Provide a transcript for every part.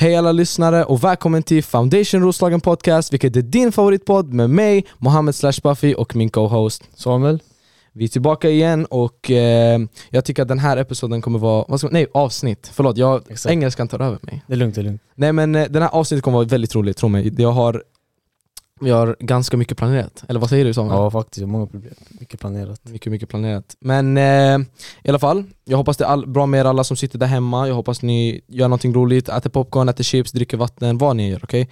Hej alla lyssnare och välkommen till Foundation Roslagen Podcast, vilket är din favoritpodd med mig, Mohammed Slash Buffy och min co-host Samuel. Vi är tillbaka igen och eh, jag tycker att den här episoden kommer vara, ska nej avsnitt, förlåt, jag, Exakt. engelskan tar över mig. Det är lugnt, det är lugnt. Nej men eh, den här avsnittet kommer vara väldigt roligt, tro mig. Jag har, jag har ganska mycket planerat, eller vad säger du Samuel? Ja faktiskt, många problem. Mycket planerat. Mycket, mycket planerat. Men eh, i alla fall, jag hoppas det är all, bra med er alla som sitter där hemma. Jag hoppas ni gör någonting roligt, äter popcorn, äter chips, dricker vatten, vad ni gör, okej?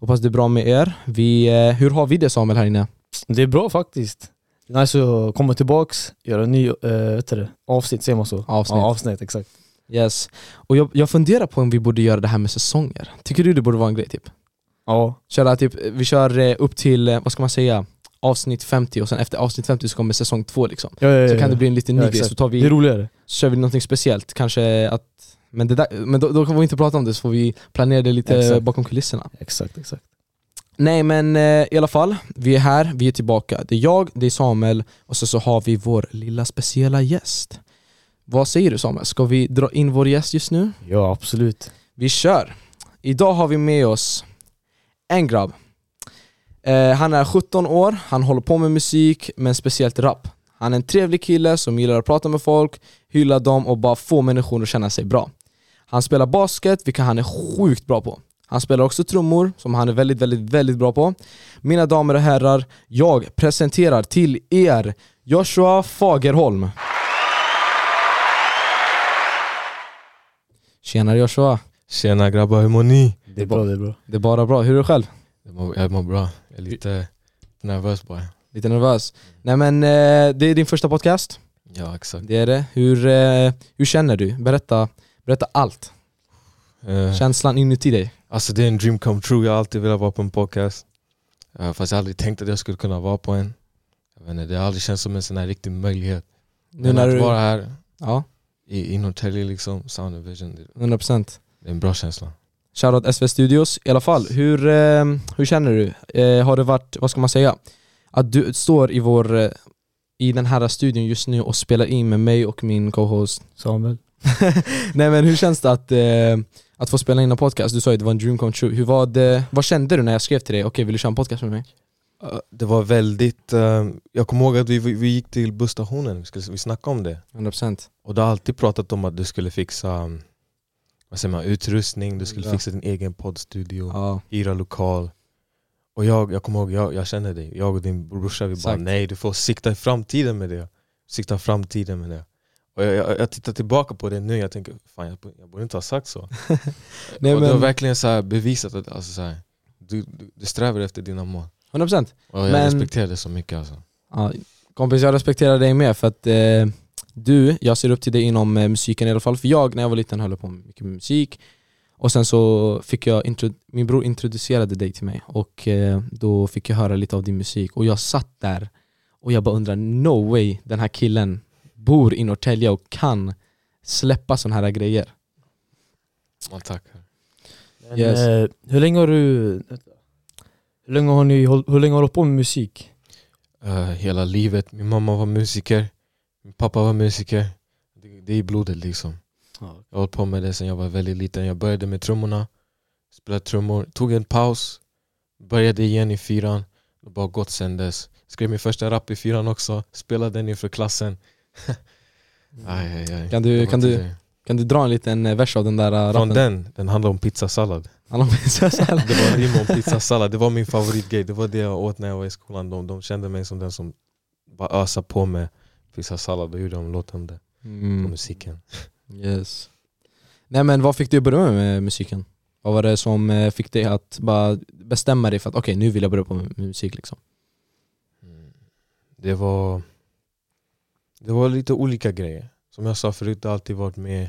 Hoppas det är bra med er. Vi, eh, hur har vi det Samuel här inne? Det är bra faktiskt. Det är nice att komma tillbaks, göra en ny du det, avsnitt, säger man så? Avsnitt. Ja, avsnitt, exakt. Yes. Och jag, jag funderar på om vi borde göra det här med säsonger. Tycker du det borde vara en grej typ? Ja, Köra typ, vi kör eh, upp till, eh, vad ska man säga, avsnitt 50 och sen efter avsnitt 50 så kommer säsong 2 liksom. ja, ja, Så kan det bli en liten ny grej, så tar Det är vi, roligare. så kör vi någonting speciellt, kanske att men, det där, men då, då kan vi inte prata om det så får vi planera det lite Exakt. bakom kulisserna. Exakt, exakt. Nej men eh, i alla fall, vi är här, vi är tillbaka. Det är jag, det är Samuel och så, så har vi vår lilla speciella gäst. Vad säger du Samuel? Ska vi dra in vår gäst just nu? Ja absolut. Vi kör! Idag har vi med oss en grabb. Eh, han är 17 år, han håller på med musik, men speciellt rap. Han är en trevlig kille som gillar att prata med folk, hylla dem och bara få människor att känna sig bra. Han spelar basket, vilket han är sjukt bra på. Han spelar också trummor, som han är väldigt, väldigt, väldigt bra på. Mina damer och herrar, jag presenterar till er Joshua Fagerholm. Tjenare Joshua! Tjena grabbar, hur mår ni? Det är bra, det är bra. Det är bara bra, hur är du själv? Jag mår, jag mår bra, jag är lite nervös bara Lite nervös? Nej men eh, det är din första podcast, Ja exakt det är det. Hur, eh, hur känner du? Berätta, berätta allt. Eh, Känslan inuti dig. Alltså det är en dream come true, jag har alltid velat vara på en podcast uh, Fast jag har aldrig tänkt att jag skulle kunna vara på en jag vet inte, Det har aldrig känts som en sån här riktig möjlighet Nu Men när att du... vara här Ja, i, i Norrtälje liksom, Sound and Vision, det, 100%. det är en bra känsla Shoutout SV Studios. I alla fall, hur, eh, hur känner du? Eh, har det varit, vad ska man säga? Att du står i vår, eh, i den här studion just nu och spelar in med mig och min co-host. Samuel. Nej men hur känns det att, eh, att få spela in en podcast? Du sa ju att det var en dream come true. Hur var det, vad kände du när jag skrev till dig? Okej, vill du köra en podcast med mig? Det var väldigt, eh, jag kommer ihåg att vi, vi gick till busstationen, vi, skulle, vi snackade om det 100% Och du har alltid pratat om att du skulle fixa um, vad säger man, utrustning, du skulle Ja. fixa din egen poddstudio Ja, hyra lokal. Och jag, jag kommer ihåg, jag, jag känner dig, jag och din brorsa vi bara nej du får sikta i framtiden med det. Sikta framtiden med det. Och jag, jag, jag tittar tillbaka på det nu jag tänker, fan jag, jag borde inte ha sagt så. Nej, och du har men- verkligen så bevisat att alltså, så här, du, du, du strävar efter dina mål. 100% Och jag Men- respekterar det så mycket alltså. ja, Kompis jag respekterar dig med för att eh, du, jag ser upp till dig inom eh, musiken i alla fall. För jag när jag var liten höll på med mycket musik Och sen så fick jag, min bror introducerade dig till mig och eh, då fick jag höra lite av din musik och jag satt där och jag bara undrar, no way den här killen bor i Norrtälje och kan släppa såna här grejer. Man tackar. Men, Yes. eh, hur länge har du... Hur länge har ni hur länge har du hållit på med musik? Eh, hela livet, min mamma var musiker, min pappa var musiker. Det, det är i blodet liksom. Jag har hållit på med det sedan jag var väldigt liten. Jag började med trummorna, spelade trummor, tog en paus, började igen i fyran och bara gått sen dess. Skrev min första rap i fyran också, spelade den inför klassen. aj, aj, aj. Kan du- Det kan du-. Kan du dra en liten eh, vers av den där Från rappen? den, den handlar om pizzasallad. Det var rim om pizzasallad, det var min favoritgrej. Det var det jag åt när jag var i skolan. De, de kände mig som den som bara ösa på med pizzasallad och gjorde en låt om det. På Mm. musiken. Yes. Nej men vad fick du börja med, med musiken? Vad var det som eh, fick dig att bara bestämma dig för att okej nu vill jag börja på med musik liksom? Mm. Det var Det var lite olika grejer. Som jag sa förut, det har alltid varit med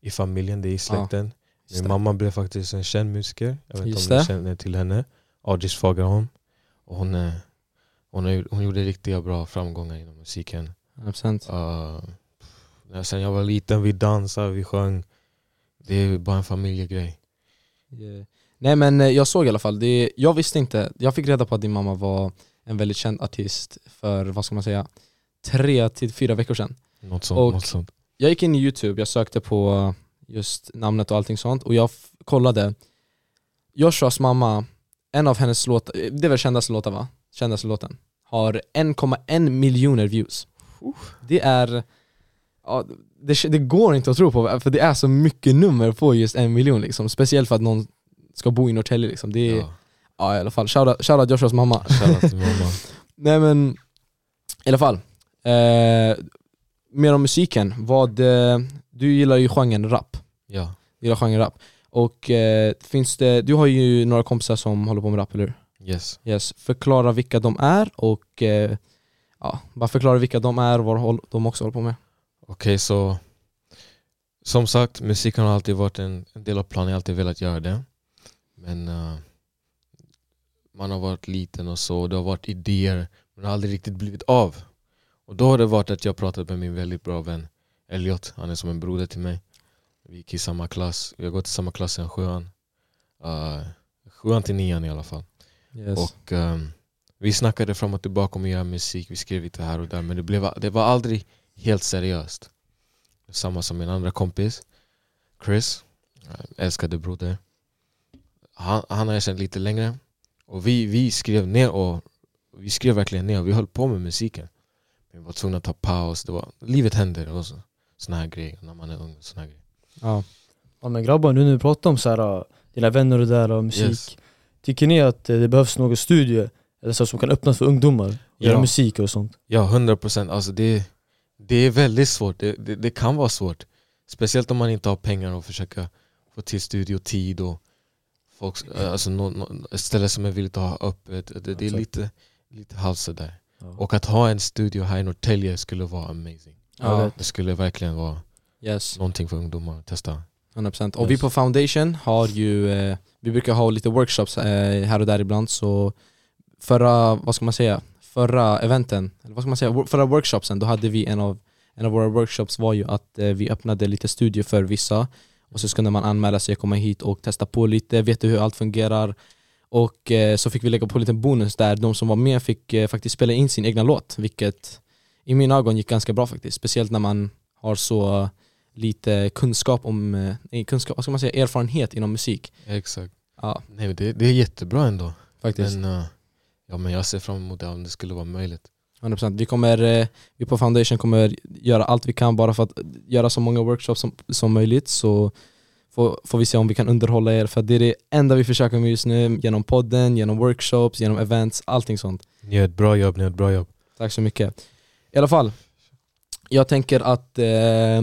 i familjen, det är i släkten. Min mamma blev faktiskt en känd musiker. Jag vet inte om ni känner till henne. Adris Fagerholm. Och hon, hon, hon gjorde riktiga bra framgångar inom musiken. 100%. Uh, sen jag var liten, vi dansade, vi sjöng. Det är bara en familjegrej. Yeah. Nej men eh, jag såg i alla fall, det, jag visste inte, jag fick reda på att din mamma var en väldigt känd artist för, vad ska man säga, tre till fyra veckor sedan. Något sånt. Och- något sånt. Jag gick in i youtube, jag sökte på just namnet och allting sånt och jag kollade Joshuas mamma, en av hennes låtar, det är väl kändaste låtar va? Kändaste låten. Har 1,1 miljoner views. Det är, ja, det, det går inte att tro på för det är så mycket nummer på just en miljon liksom. Speciellt för att någon ska bo i Norrtälje liksom. Det är, ja. Ja, i alla fall, shoutout, shoutout Joshuas mamma. shoutout mamma. Nej men, i alla fall. Eh, mer om musiken, vad, eh, du gillar ju genren rap. Ja. Du gillar genren rap. Och eh, finns det, du har ju några kompisar som håller på med rap, eller hur? Yes. Yes. Förklara vilka de är och eh, ja, bara förklara vilka de är och vad de också håller på med. Okej, så som sagt, musiken har alltid varit en, en del av planen, jag har alltid velat göra det. Men eh, man har varit liten och så, det har varit idéer, men det har aldrig riktigt blivit av. Och då har det varit att jag pratat med min väldigt bra vän Elliot, han är som en broder till mig. Vi gick i samma klass, vi har gått i samma klass sedan sjuan. Uh, sjuan till nian i alla fall. Yes. Och ehm, vi snackade fram och tillbaka om att göra musik, vi skrev lite här och där men det, blev, det var aldrig helt seriöst. Samma som min andra kompis, Chris, älskade broder. Han, han har jag känt lite längre. Och vi, vi skrev ner och vi skrev verkligen ner, vi höll på med musiken. Men vi var tvungna att ta paus, det var, livet händer och så, såna här grejer när man är ung. Såna här grejer. ja. Ja men grabbar, nu när vi pratar om så här, äh, dina vänner och där och musik Yes. Tycker ni att eh, det behövs någon studie eller så som kan öppnas för ungdomar? och Göra Ja. musik och sånt? Ja, 100 procent. Alltså det, det är väldigt svårt. Det, det, det kan vara svårt. Speciellt om man inte har pengar och försöka få till studiotid och folk, alltså nå, nå, ett ställe som är villigt att ha öppet. Det, det är lite, lite halvt sådär. Ja. Och att ha en studio här i Norrtälje skulle vara amazing. Ja. Det skulle verkligen vara Yes. någonting för ungdomar att testa. 100% Och vi Yes. på Foundation har ju, eh, vi brukar ha lite workshops eh, här och där ibland så förra, vad ska man säga, förra eventen, eller vad ska man säga, förra workshopsen, då hade vi en av, en av våra workshops var ju att eh, vi öppnade lite studier för vissa och så kunde man anmäla sig, komma hit och testa på lite, veta hur allt fungerar och eh, så fick vi lägga på en liten bonus där de som var med fick eh, faktiskt spela in sin egna låt vilket i mina ögon gick ganska bra faktiskt, speciellt när man har så lite kunskap om, nej, kunskap, vad ska man säga, erfarenhet inom musik. Exakt. Ja, Nej, det, det är jättebra ändå. faktiskt. Men, eh, ja, men jag ser fram emot det om det skulle vara möjligt. 100%. Vi, kommer, eh, vi på Foundation kommer göra allt vi kan bara för att göra så många workshops som, som möjligt så får, får vi se om vi kan underhålla er för det är det enda vi försöker med just nu genom podden, genom workshops, genom events, allting sånt. Ni gör ett bra jobb, ni gör ett bra jobb. Tack så mycket. I alla fall, jag tänker att eh,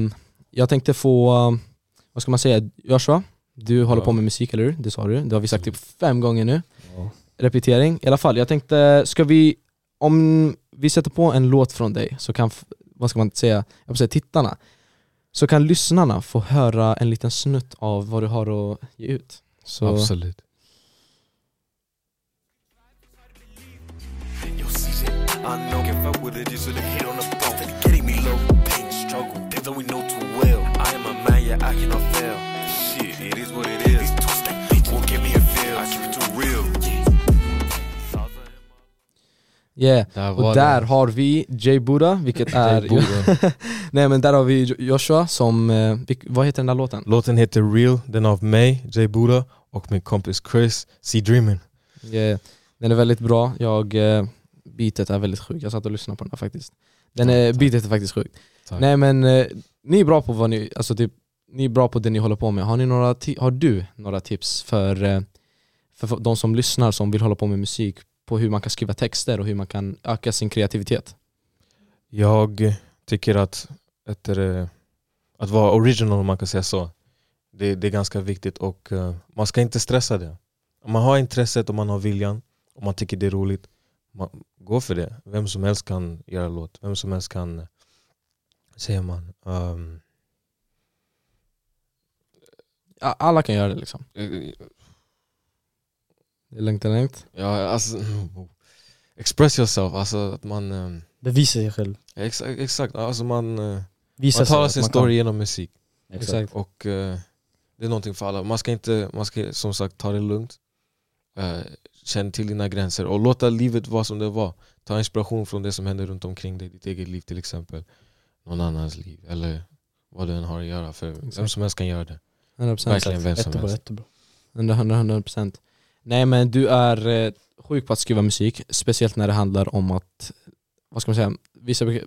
jag tänkte få, vad ska man säga, Joshua, du håller Ja. på med musik eller hur? Det sa du, det har vi sagt typ fem gånger nu. Repetering. I alla fall, jag tänkte, ska vi, om vi sätter på en låt från dig så kan, vad ska man säga, jag säga tittarna, så kan lyssnarna få höra en liten snutt av vad du har att ge ut. Så, Absolut. I yeah. Där Och där det. har vi Jay Buddha, vilket är... Nej men där har vi Jo- Joshua som, eh, vad heter den där låten? Låten heter Real, den är av mig, Jay Buddha och min kompis Chris, C Dreamin. Yeah. Den är väldigt bra, jag, eh, beatet är väldigt sjukt, jag satt och lyssnade på den där faktiskt. Den är, Tack. beatet är faktiskt sjukt. Tack. Nej men eh, ni är bra på vad ni, alltså typ, ni är bra på det ni håller på med. Har, ni några har du några tips för, för de som lyssnar som vill hålla på med musik på hur man kan skriva texter och hur man kan öka sin kreativitet? Jag tycker att efter, eh, att vara original om man kan säga så, det, det är ganska viktigt och eh, man ska inte stressa det. Om man har intresset, om man har viljan, om man tycker det är roligt, man, gå för det. Vem som helst kan göra låt, vem som helst kan, eh, säger man, um, Alla kan göra det liksom. Det är lugnt, det är lugnt. ja, alltså, express yourself, alltså att man, eh, Bevisa sig själv. exakt, exakt alltså man, eh, Visa man talar sin man story kan. genom musik. Exakt. Och eh, det är någonting för alla. Man ska inte, man ska som sagt ta det lugnt. Eh, känn till dina gränser och låta livet vara som det var. Ta inspiration från det som händer runt omkring dig, ditt eget liv till exempel. Någon annans liv eller vad du än har att göra. För vem Exakt. som helst kan göra det. 100%. Verkligen vem som Jättebra, helst. jättebra. 100, 100, 100 procent. Nej men du är eh, sjuk på att skriva musik, speciellt när det handlar om att, vad ska man säga, vissa det,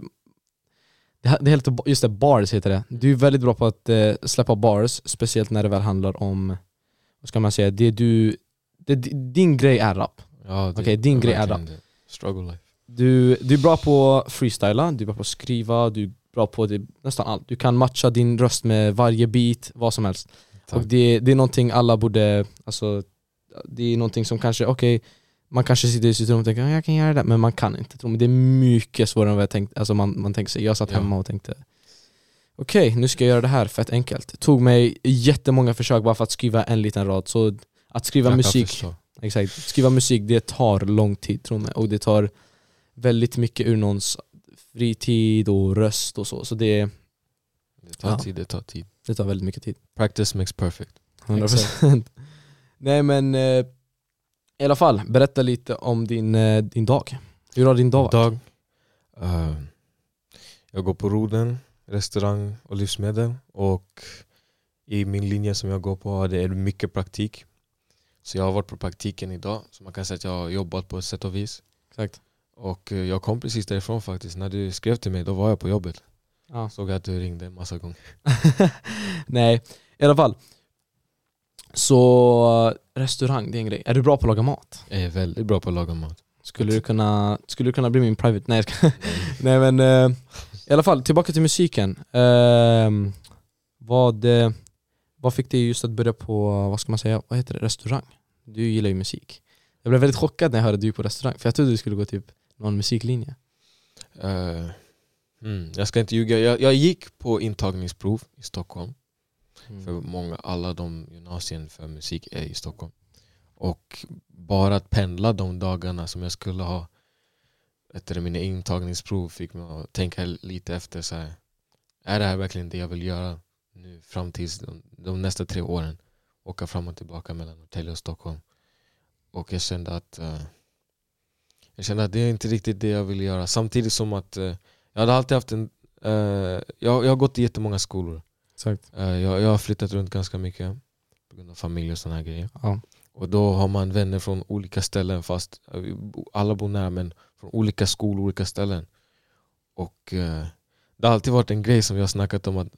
det är helt, just det, bars heter det. Du är väldigt bra på att eh, släppa bars, speciellt när det väl handlar om, vad ska man säga, det du, det, din grej är rap. Ja, det Okej, din grej är det. Struggle life. Du, du är bra på freestyla, du är bra på att skriva, du är bra på det, nästan allt. Du kan matcha din röst med varje beat, vad som helst. Tack. Och det, det är någonting alla borde, alltså, det är någonting som kanske, okej, man kanske sitter i sitt rum och tänker "Ja, jag kan göra det, men man kan inte. Tro mig, Det är mycket svårare än vad jag tänkte, alltså man, man tänker sig. Jag satt Ja. hemma och tänkte okej, nu ska jag göra det här fett enkelt. Tog mig jättemånga försök bara för att skriva en liten rad. Så att skriva Jag musik, exakt, skriva musik det tar lång tid tro mig. Och det tar väldigt mycket ur någons fritid och röst och så. Så det, Det tar Ja. tid, det tar tid. det tar väldigt mycket tid. Practice makes perfect. 100% Nej men eh, i alla fall, berätta lite om din, eh, din dag. Hur har din dag varit? Dag. eh, jag går på Roden, restaurang och livsmedel. Och i min linje som jag går på det är mycket praktik. Så jag har varit på praktiken idag. Så man kan säga att jag har jobbat på ett sätt och vis. Exakt. Och eh, jag kom precis därifrån faktiskt. När du skrev till mig, då var jag på jobbet. Ja. Såg att du ringde en massa gånger. Nej, i alla fall. Så eh, restaurang, det är en grej. Är du bra på att laga mat? Jag är väldigt bra på att laga mat. Skulle du kunna, skulle du kunna bli min private... Nej, jag ska- Nej men eh, i alla fall, tillbaka till musiken. Ehm, vad, eh, vad fick dig just att börja på, vad ska man säga, vad heter det, restaurang? Du gillar ju musik. Jag blev väldigt chockad när jag hörde du på restaurang, för jag trodde du skulle gå typ någon musiklinje. Eh, mm, jag ska inte ljuga. Jag, jag gick på intagningsprov i Stockholm. Mm. För många, alla de gymnasien för musik är i Stockholm. Och bara att pendla de dagarna som jag skulle ha efter mina intagningsprov fick mig att tänka lite efter så här. Är det här verkligen det jag vill göra nu fram till de, de nästa tre åren? Åka fram och tillbaka mellan Norrtälje och Stockholm. Och jag kände att uh, jag kände att det är inte riktigt det jag vill göra. Samtidigt som att uh, jag hade alltid haft en Uh, jag, jag har gått i jättemånga skolor. Exakt. Eh, Jag, jag har flyttat runt ganska mycket på grund av familj och sådana här grejer. Ja. Och då har man vänner från olika ställen fast eh, alla bor nära men från olika skolor, olika ställen. Och eh, det har alltid varit en grej som har snackat om att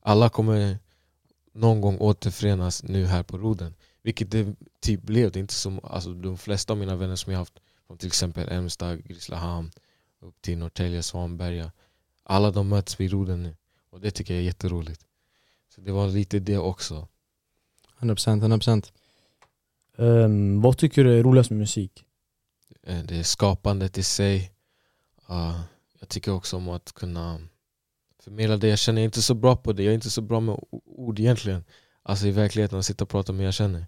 alla kommer någon gång återförenas nu här på Roden. Vilket det typ blev. Det är inte som, alltså, de flesta av mina vänner som jag haft från till exempel Älmstad, Grisslehamn, upp till Norrtälje, Svanberga. Alla de möts vid Roden nu. Och det tycker jag är jätteroligt. Så det var lite det också. 100%, 100%. Ehm, vad tycker du är roligast med musik? Eh, Det är skapandet i sig. Uh, jag tycker också om att kunna förmedla det jag känner. Jag är inte så bra på det. Jag är inte så bra med ord egentligen. Alltså i verkligheten, att sitta och prata med jag känner.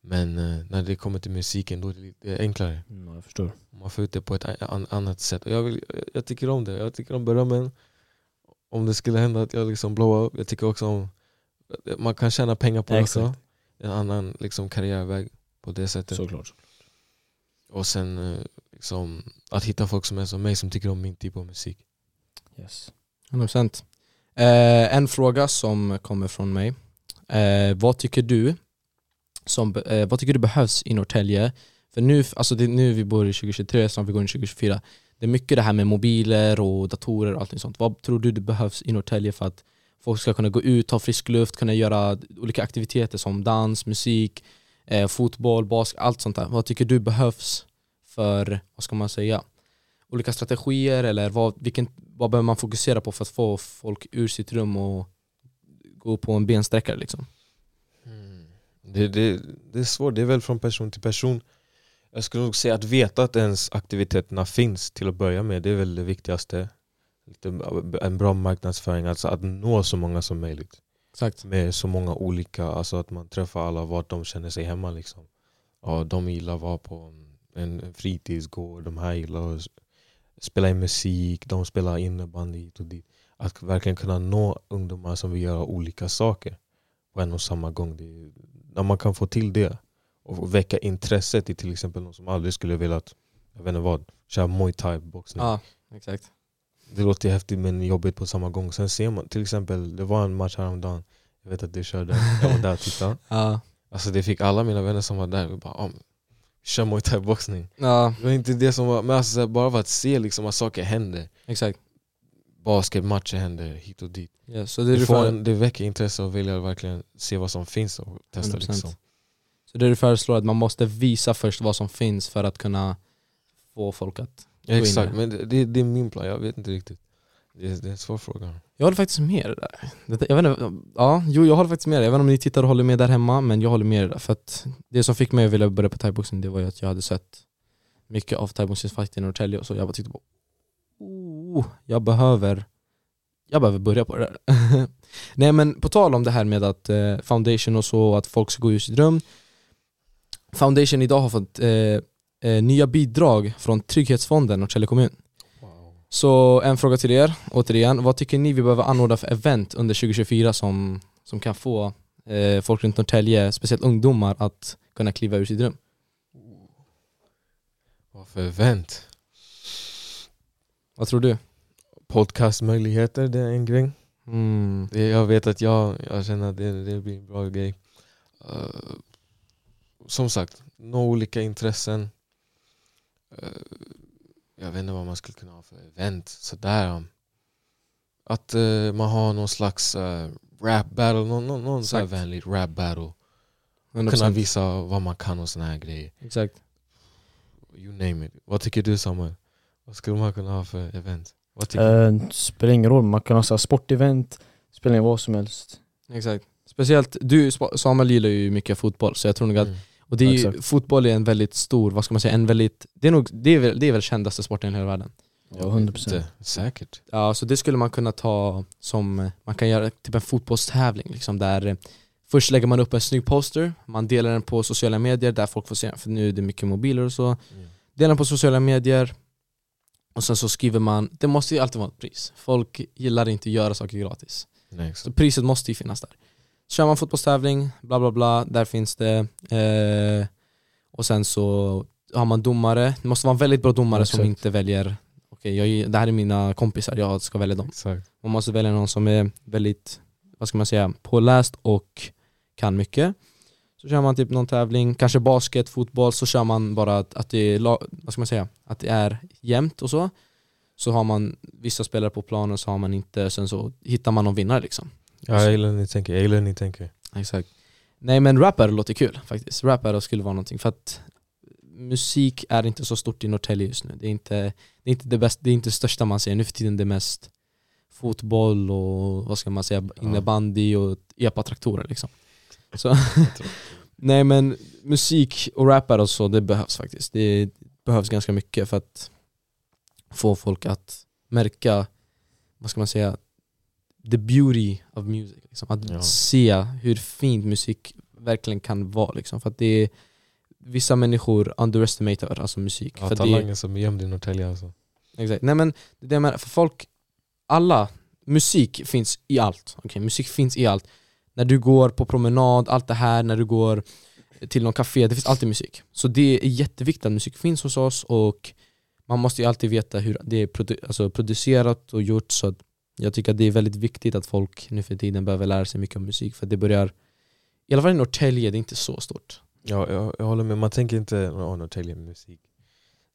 Men eh, när det kommer till musiken då är det lite enklare. Mm, jag förstår. Man får ut det på ett an- annat sätt. Och jag, vill, jag tycker om det. Jag tycker om berömmen. Om det skulle hända att jag liksom blow up. Jag tycker också om man kan tjäna pengar på det också. Exakt. En annan liksom, karriärväg på det sättet. Såklart. Och sen eh, liksom, att hitta folk som är som mig som tycker om min typ av musik. Yes. 100%. Eh, en fråga som kommer från mig. Eh, vad tycker du som, eh, vad tycker du behövs i Norrtälje? För nu, alltså det, nu vi bor i 2023, snart vi går in i 2024. Det är mycket det här med mobiler och datorer och allt sånt. Vad tror du det behövs i Norrtälje för att folk ska kunna gå ut, ta frisk luft, kunna göra olika aktiviteter som dans, musik, eh, fotboll, basket, allt sånt där. Vad tycker du behövs för, vad ska man säga, olika strategier eller vad, vilken, vad behöver man fokusera på för att få folk ur sitt rum och gå på en bensträckare liksom? Mm. Det, det, det är svårt, det är väl från person till person. Jag skulle nog säga att veta att ens aktiviteterna finns till att börja med, det är väl det viktigaste. Lite, en bra marknadsföring, alltså att nå så många som möjligt. Exakt. Med så många olika, alltså att man träffar alla vart de känner sig hemma. Liksom. Ja, de gillar att vara på en fritidsgård, de här gillar att spela in musik, de spelar innebandy hit och dit. Att verkligen kunna nå ungdomar som vill göra olika saker på en och samma gång. Det är, när man kan få till det och väcka intresset i till exempel någon som aldrig skulle velat, jag vet inte vad, köra muay thai boxning. Ja, exakt. Det låter häftigt men jobbigt på samma gång. Sen ser man till exempel, det var en match häromdagen, jag vet att du körde, jag var där och tittade. Ja, Alltså det fick alla mina vänner som var där, vi bara ah, kör muay thai-boxning. Ja, Det var inte det som var, men alltså, bara för att se liksom att saker händer. exakt. Basketmatcher händer hit och dit. Ja, så det, är Det, du får en, det väcker intresse och vilja verkligen se vad som finns och testa 100%. liksom. så det du föreslår att man måste visa först vad som finns för att kunna få folk att... Exakt, men det, det, är min plan, jag vet inte riktigt. Det, är- det är en svår fråga. Jag håller faktiskt med det där. Jag vet inte, ja, jo jag håller faktiskt med det. Jag vet inte om ni tittar och håller med där hemma, men jag håller med det där. För att det som fick mig att vilja börja på thaiboxning det var ju att jag hade sett mycket av thaiboxningsfighter i Norrtälje och så jag bara tyckte bara, oh, jag behöver jag behöver börja på det där. Nej men på tal om det här med att eh, foundation och så, att folk ska gå ur sitt rum. Foundation idag har fått eh, eh, nya bidrag från Trygghetsfonden Norrtälje kommun. Så en fråga till er, återigen. Vad tycker ni vi behöver anordna för event under 2024 som, som kan få eh, folk runt Norrtälje, speciellt ungdomar, att kunna kliva ur sitt rum? Vad för event? Vad tror du? Podcastmöjligheter, det är en grej. Mm. Det, jag vet att jag, jag känner att det, det blir en bra grej. Eh, som sagt, nå olika intressen. Eh, jag vet inte vad man skulle kunna ha för event. Sådär. Att eh, man har någon slags eh, rap battle, någon, någon, någon så här vänlig rap battle. 100%. Kunna visa vad man kan och såna här grejer. Exakt. You name it. Vad tycker du Samuel? Vad skulle man kunna ha för event? Vad tycker du? Eh, spelar ingen roll, man kan ha så sportevent, spelar vad som helst. Exakt. Speciellt, du Samuel gillar ju mycket fotboll, så jag tror nog att Mm. Och det är ju, fotboll är en väldigt stor, vad ska man säga, en väldigt, det är nog, det är väl, det är väl kändaste sporten i hela världen. Ja, 100%. Inte. Säkert. Ja, så det skulle man kunna ta som, man kan göra typ en fotbollstävling liksom där eh, Först lägger man upp en snygg poster, man delar den på sociala medier där folk får se den, för nu är det mycket mobiler och så. Mm. Delar den på sociala medier och sen så skriver man, det måste ju alltid vara ett pris. Folk gillar inte att göra saker gratis. Nej, Så priset måste ju finnas där. Kör man fotbollstävling, bla bla bla, där finns det. Eh, och sen så har man domare, det måste vara en väldigt bra domare som Exakt. inte väljer, okej jag, det här är mina kompisar, jag ska välja dem. exakt. Man måste välja någon som är väldigt, vad ska man säga, påläst och kan mycket. Så kör man typ någon tävling, kanske basket, fotboll, så kör man bara att, att det är, vad ska man säga, att det är jämnt och så. Så har man vissa spelare på planen så har man inte, sen så hittar man någon vinnare liksom. Ja, jag gillar hur ni tänker. Jag gillar ni tänker. Exakt. Nej men rap battle låter kul faktiskt. Rap battle skulle vara någonting för att musik är inte så stort i Norrtälje just nu. Det är inte det, är inte det, bästa, det är inte det största man ser. Nu för tiden det är mest fotboll och vad ska man säga, innebandy och epa-traktorer liksom. Så Nej men musik och rap battle så, det behövs faktiskt. Det behövs ganska mycket för att få folk att märka, vad ska man säga, the beauty of music. Liksom. Att Ja. se hur fint musik verkligen kan vara. Liksom. För att det är, vissa människor underestimatar alltså musik. Ja, för att det, talangen som är gömd i Norrtälje alltså. exakt. Nej men det är menar, för folk, alla, musik finns i allt. Okay? Musik finns i allt. När du går på promenad, allt det här, när du går till någon café, det finns alltid musik. Så det är jätteviktigt att musik finns hos oss och man måste ju alltid veta hur det är produ- alltså producerat och gjort så att jag tycker att det är väldigt viktigt att folk nu för tiden behöver lära sig mycket om musik för det börjar i alla fall i Norrtälje, det är inte så stort. Ja, jag, jag håller med. Man tänker inte oh, Norrtälje musik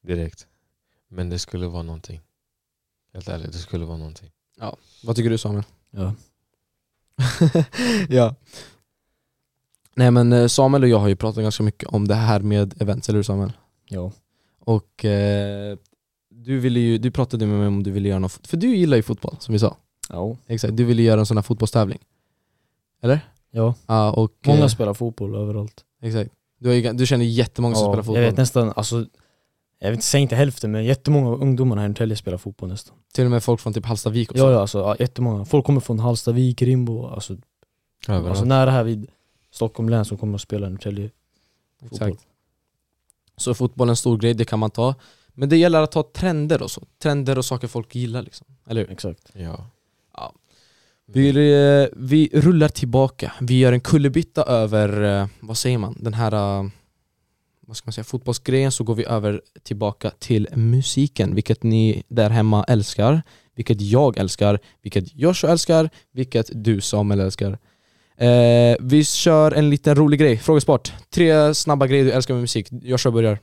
direkt. Men det skulle vara någonting. Helt ärligt, det skulle vara någonting. Vad tycker du Samuel? Ja. ja. Nej men eh, Samuel och jag har ju pratat ganska mycket om det här med events, eller hur Samuel? Ja. Och eh, du, ville ju, du pratade med mig om du ville göra något, för du gillar ju fotboll som vi sa. ja. Exakt, du ville göra en sån här fotbollstävling. Eller? Ja. Ja, och... Många eh, spelar fotboll överallt. Exakt. Du, har ju, du känner jättemånga som Ja, spelar fotboll. Jag vet nästan, alltså jag vet inte, säg inte hälften men jättemånga av ungdomarna här i Norrtälje spelar fotboll nästan. Till och med folk från typ Hallstavik och så. Ja, ja alltså ja, jättemånga. Folk kommer från Hallstavik, Rimbo, alltså, Överallt. alltså nära här vid Stockholm län som kommer att spela i Norrtälje. Exakt. Så fotboll är en stor grej, det kan man ta. Men det gäller att ta trender och så. Trender och saker folk gillar liksom. Eller hur? Exakt. Ja. Ja. Vi, eh, vi rullar tillbaka. Vi gör en kullerbytta över, eh, vad säger man, den här eh, vad ska man säga, fotbollsgrejen så går vi över tillbaka till musiken, vilket ni där hemma älskar, vilket jag älskar, vilket Joshua älskar, vilket du Samuel älskar. Eh, vi kör en liten rolig grej, frågesport. Tre snabba grejer du älskar med musik. Joshua börjar.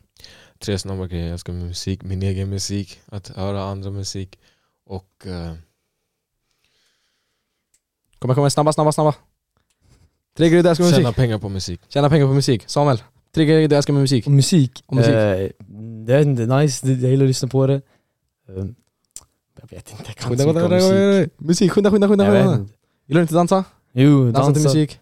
Tre snabba grejer jag älskar med musik, min egen musik, att höra andra musik och eh, Kom igen, kom igen, snabba, snabba, snabba. Tre grejer du älskar med musik. tjäna pengar på musik. Tjäna pengar på musik. Samuel, tre grejer du älskar med musik. Och musik, Och musik. Eh, det är inte nice, det- jag gillar att lyssna på det. Eh, jag vet inte, jag kan Skynda, inte så mycket om musik. Musik, skynda, skynda, skynda. Skynda. inte. Gillar du inte dansa? Jo, Dansa till dansa. musik.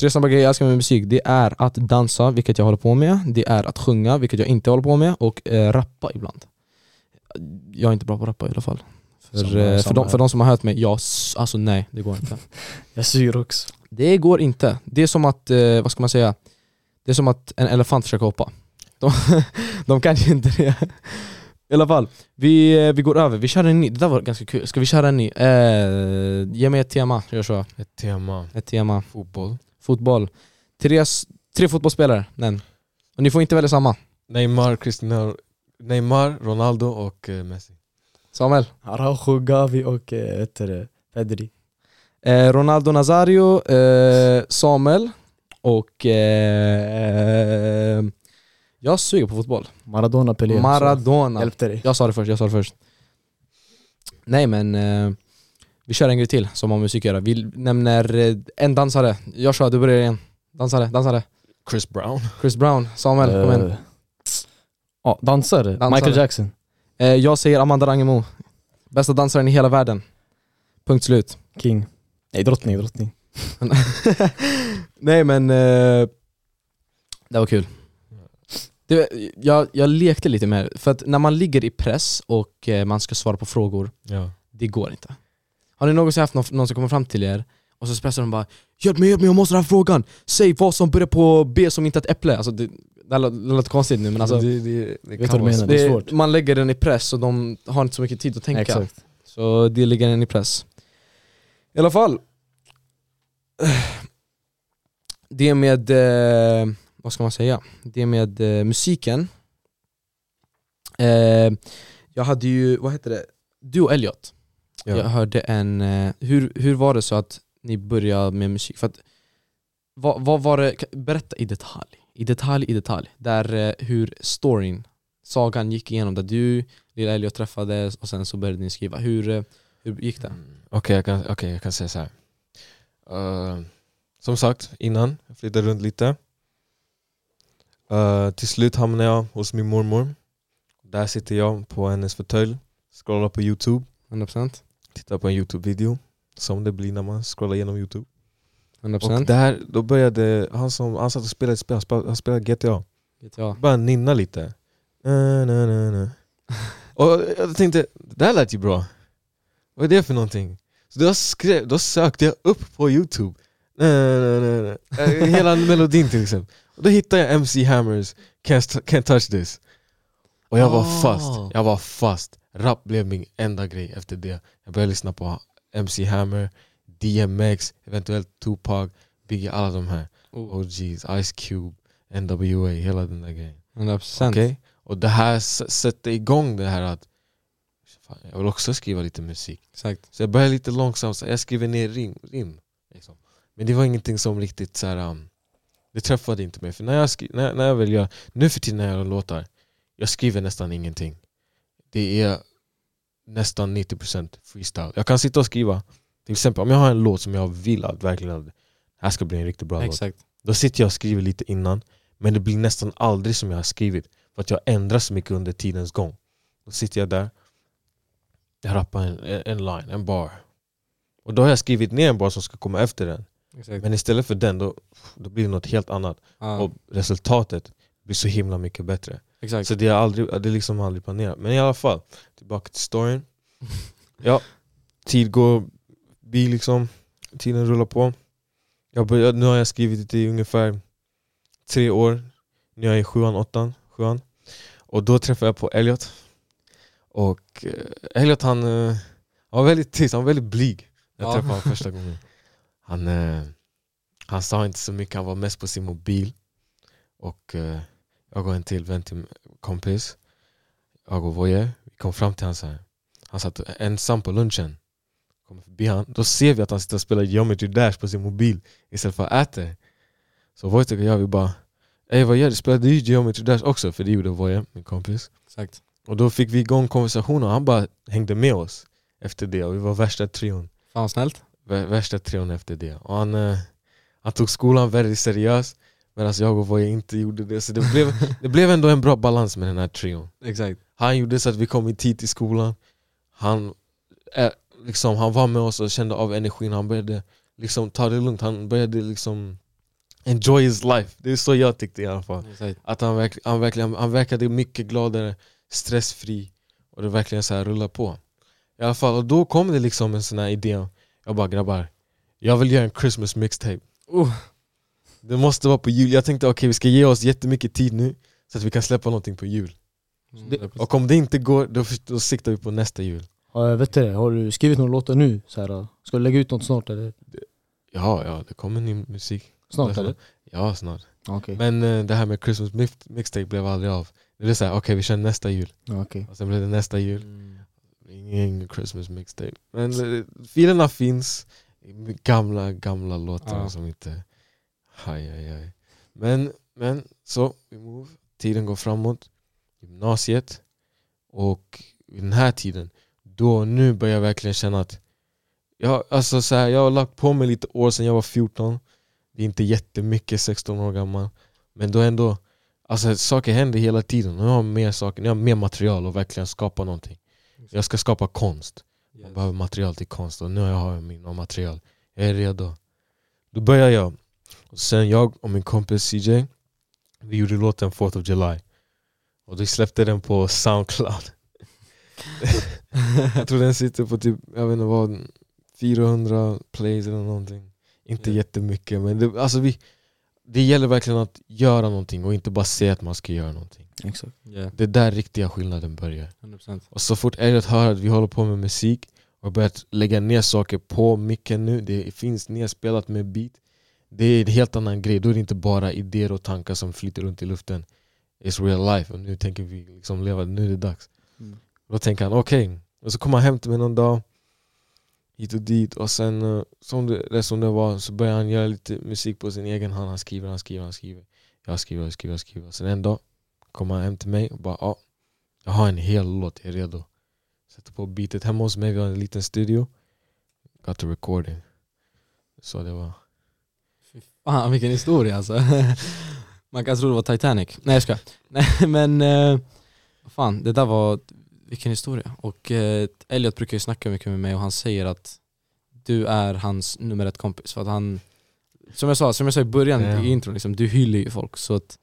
Tre snabba grejer jag älskar med musik, det är att dansa, vilket jag håller på med. Det är att sjunga, vilket jag inte håller på med. Och eh, rappa ibland. Jag är inte bra på att rappa i alla fall. För, Samma- eh, för, de, för de som har hört mig, ja, s- alltså nej, det går inte. Jag syr också. Det går inte. Det är som att, eh, vad ska man säga? Det är som att en elefant försöker hoppa. De, de kan ju inte det. I alla fall, vi, eh, vi går över. Vi kör en ny. Det där var ganska kul. Ska vi köra en ny? Eh, ge mig ett tema, Joshua. Ett tema, Ett tema. fotboll. Fotboll. Tre, tre fotbollsspelare, nämn. Och ni får inte välja samma. Neymar, Cristiano, Neymar, Ronaldo och eh, Messi. Samuel. Araujo, Gavi och eh, vet du det, Pedri. Eh, Ronaldo Nazario, eh, Samuel och eh, jag suger på fotboll. Maradona, Pelé. Maradona. Hjälpte dig. Jag sa det först, jag sa det först. Nej men, eh, vi kör en grej till som har musik att göra. Vi nämner eh, en dansare. Joshua, du börjar igen. Dansare, dansare. Chris Brown. Chris Brown, Samuel, kom igen. Eh, Ja, dansare. Dansare. Michael Jackson. Eh, jag säger Amanda Rangemo. Bästa dansaren i hela världen. Punkt slut. King. Nej, drottning, drottning. Nej men, eh, det var kul. Det, jag, jag lekte lite med det, för att när man ligger i press och eh, man ska svara på frågor, Ja. det går inte. Har ni någonsin haft någon, någon som kommer fram till er och så pressar de bara Hjälp mig, hjälp mig, jag måste ha frågan! Säg vad som börjar på B som inte är ett äpple. Alltså det, det, låter, konstigt nu men alltså, det, det, det Vet vad vara du menar? det är svårt. man lägger den i press och de har inte så mycket tid att tänka. Exakt. Så det ligger den i press. I alla fall. Det med, eh, vad ska man säga? Det med eh, musiken. Eh, jag hade ju, vad heter det? Du och Elliot. Ja. Jag hörde en, eh, hur, hur var det så att ni började med musik? För att, vad, vad var det, berätta i detalj. I detalj, i detalj. Där eh, hur storyn, sagan gick igenom. Där du, lilla Elliot träffades och sen så började ni skriva. Hur, eh, hur gick det? Mm. Okej, jag, kan, okej, jag kan säga så här. Eh, som sagt, innan, jag flyttade runt lite. Eh, till slut hamnade jag hos min mormor. Där sitter jag på hennes fåtölj, scrollar på youtube, 100%? Tittar på en youtube-video. Som det blir när man scrollar igenom youtube. 100%? Och där, då började han som, han satt och spelade ett spel, han spelade, GTA. Jag. Bara nynna lite. Na, na, na, na. Och jag tänkte, det där lät ju bra. Vad är det för någonting? Så då, skrev, då sökte jag upp på youtube, na, na, na, na. Eh, hela melodin till exempel. Och då hittade jag MC Hammers Can't, can't touch this. Och jag var Ah. fast, jag var fast. Rap blev min enda grej efter det. Jag började lyssna på MC Hammer, DMX, eventuellt Tupac, Biggie, alla de här. Oh. OGs, Ice Cube, NWA, hela den där grejen. 100% Okej? Och det här sätter igång det här att fan, jag vill också skriva lite musik. Exakt. Så jag började lite långsamt, så jag skriver ner rim. rim liksom. Men det var ingenting som riktigt så här, um, det träffade inte mig. För när jag, skri- när, när jag vill göra, nu för tiden när jag gör låtar, jag skriver nästan ingenting. Det är nästan 90% freestyle. Jag kan sitta och skriva, till exempel om jag har en låt som jag vill att verkligen här ska bli en riktigt bra låt. Exakt. Då sitter jag och skriver lite innan, men det blir nästan aldrig som jag har skrivit. För att jag ändrar så mycket under tidens gång. Då sitter jag där, jag rappar en, en line, en bar. Och då har jag skrivit ner en bar som ska komma efter den. Exakt. Men istället för den, då, då blir det något helt annat. Ja, Och resultatet blir så himla mycket bättre. Exakt. Så det är, aldrig, det är liksom aldrig planerat. Men i alla fall, tillbaka till storyn. Ja, tid går bi liksom. Tiden rullar på. Jag började, nu har jag skrivit det i ungefär tre år. Nu är jag i sjuan, åttan, sjuan. Och då träffade jag på Elliot. Och eh, Elliot han, eh, han var väldigt tyst, han var väldigt blyg. Jag Ja. träffade honom första gången. Han, eh, han sa inte så mycket, han var mest på sin mobil. Och eh, jag och en till vän till kompis, jag och Voje, vi kom fram till honom så här. Han satt ensam på lunchen. kommer förbi han, då ser vi att han sitter och spelar Geometry Dash på sin mobil istället för att äta. Så Wojtek och jag vi bara Ey vad gör du? Spelar du Geometry Dash också? För det gjorde Voje, min kompis. Exakt. Och då fick vi igång konversationen och han bara hängde med oss efter det och vi var värsta trion. Fan snällt. Vä- Värsta trion efter det. Och han, eh, han tog skolan väldigt seriöst medan jag och Voje inte gjorde det. Så det blev, det blev ändå en bra balans med den här trion. Exakt. Han gjorde så att vi kom i tid till skolan. Han, eh, liksom, han var med oss och kände av energin. Han började liksom ta det lugnt. Han började liksom enjoy his life. Det är så jag tyckte i alla fall. Exakt. Att han, verk, han, verkligen, han verkade mycket gladare, stressfri och det verkligen så här rullar på. I alla fall, och då kom det liksom en sån här idé. Jag bara grabbar, jag vill göra en Christmas mixtape. Uh. Det måste vara på jul. Jag tänkte okej vi ska ge oss jättemycket tid nu så att vi kan släppa någonting på jul. Det, Och om det inte går, då, då siktar vi på nästa jul. Ja, vet du, det? har du skrivit några låtar nu? Så här, ska du lägga ut något snart eller? Ja, ja, det kommer ny musik. Snart eller? Ja, snart. Okej. Men eh, det här med Christmas mix, mixtape blev aldrig av. Det blev såhär, okej vi kör nästa jul. Okej. Och sen blev det nästa jul. Mm. Ingen Christmas mixtape. Men eh, filerna finns. Gamla, gamla låtar Ja. som inte... Aj, aj, aj. Men, men så, vi move. Tiden går framåt. Gymnasiet. Och den här tiden, då nu börjar jag verkligen känna att jag, alltså så här, jag har lagt på mig lite år sedan jag var 14. Det är inte jättemycket, 16 år gammal. Men då ändå, alltså saker händer hela tiden. Nu har jag mer saker, nu har jag mer material och verkligen skapa någonting. Jag ska skapa konst. Man behöver material till konst och nu har jag mina material. Jag är redo. Då börjar jag. Och sen jag och min kompis CJ, vi gjorde låten 4th of July. Och vi släppte den på Soundcloud. jag tror den sitter på typ, jag vet inte vad, 400 plays eller någonting. Inte Ja. jättemycket men det, alltså vi, det gäller verkligen att göra någonting och inte bara säga att man ska göra någonting. Exakt. Yeah, Det är där riktiga skillnaden börjar. 100%. Och så fort Elliot hör att vi håller på med musik och börjat lägga ner saker på micken nu, det finns nedspelat med beat. Det är en helt annan grej, då är det inte bara idéer och tankar som flyter runt i luften. It's real life och nu tänker vi liksom leva, nu är det dags. Mm. Då tänker han okej, och så kommer han hem till mig någon dag, hit och dit och sen eh, som det, det som det var så börjar han göra lite musik på sin egen hand. Han skriver, han skriver, han skriver. Jag skriver, jag skriver, jag skriver. Sen en dag kommer han hem till mig och bara ja, jag har en hel låt, jag är redo. Sätter på beatet hemma hos mig, vi har en liten studio. Got to recording. Så det var. Fan vilken historia alltså. Man kan tro det var Titanic. Nej jag ska. Nej men, eh, fan det där var, vilken historia. Och eh, Elliot brukar ju snacka mycket med mig och han säger att du är hans nummer ett kompis. För att han, som jag sa, som jag sa i början Ja. i intron, liksom, du hyllar ju folk. Så att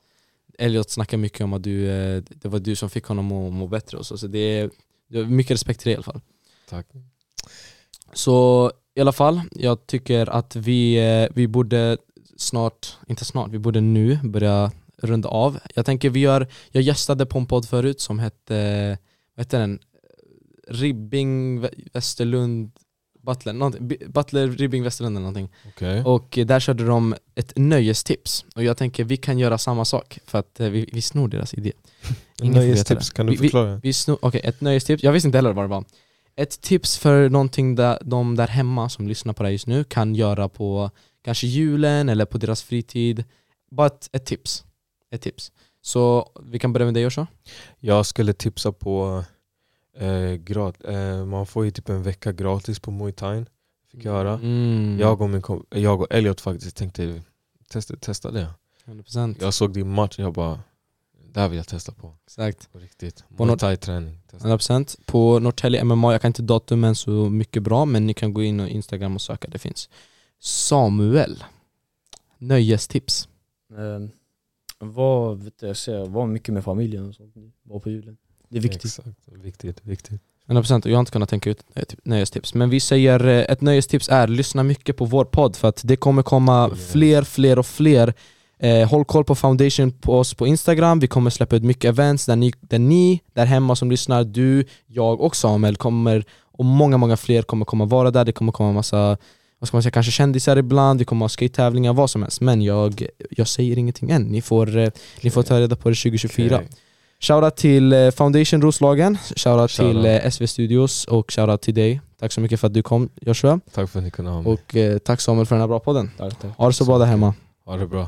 Elliot snackar mycket om att du, eh, det var du som fick honom att må bättre och så. Så det är, jag har mycket respekt till det i alla fall. Tack. Så i alla fall, jag tycker att vi, eh, vi borde snart, inte snart, vi borde nu börja runda av. Jag tänker vi gör, jag gästade på en podd förut som hette, vad hette den? Ribbing Vä- Västerlund Butler, Butler Ribbing Västerlund eller någonting. Okej. Och där körde de ett nöjestips. Och jag tänker vi kan göra samma sak för att eh, vi, vi snor deras idé. Nöjestips, kan du Vi- vi- förklara? Vi snor, okej, ett nöjestips. Jag visste inte heller vad det var. Ett tips för någonting där de där hemma som lyssnar på det just nu kan göra på kanske julen eller på deras fritid. Bara ett, ett tips. Ett tips. Så vi kan börja med dig Joshua. Jag skulle tipsa på eh, grat, eh, man får ju typ en vecka gratis på Muay Thai. Fick jag höra. Mm. Jag, och min jag och Elliot faktiskt tänkte testa, testa det. 100% Jag såg din match jag bara, det här vill jag testa på. Exakt. På riktigt. På Muay något- Thai träning. Testa. 100% På Norrtälje MMA, jag kan inte datumen så mycket bra men ni kan gå in och Instagram och söka, det finns. Samuel. Nöjestips. Ehm, var, vet jag var mycket med familjen och sånt. Var på julen. Det är viktigt. Exakt. Viktigt, viktigt. 100% och jag har inte kunnat tänka ut ett nöjestips. Men vi säger eh, ett nöjestips är lyssna mycket på vår podd för att det kommer komma fler, fler och fler. Eh, håll koll på foundation på oss på Instagram, vi kommer släppa ut mycket events där ni, där ni där hemma som lyssnar, du, jag och Samuel kommer och många, många fler kommer komma vara där. Det kommer komma massa, vad ska man säga, kanske kändisar ibland, vi kommer ha skate-tävlingar, vad som helst. Men jag, jag säger ingenting än, ni får, eh, ni får ta reda på det 2024. Okej. Shoutout till eh, Foundation Roslagen, shoutout Shoutout. till eh, SV Studios och shoutout till dig Tack så mycket för att du kom Joshua. Tack för att ni kunde ha mig. Och eh, tack Samuel för den här bra podden. Tack, tack. Ha det så bra där hemma. Ha det bra.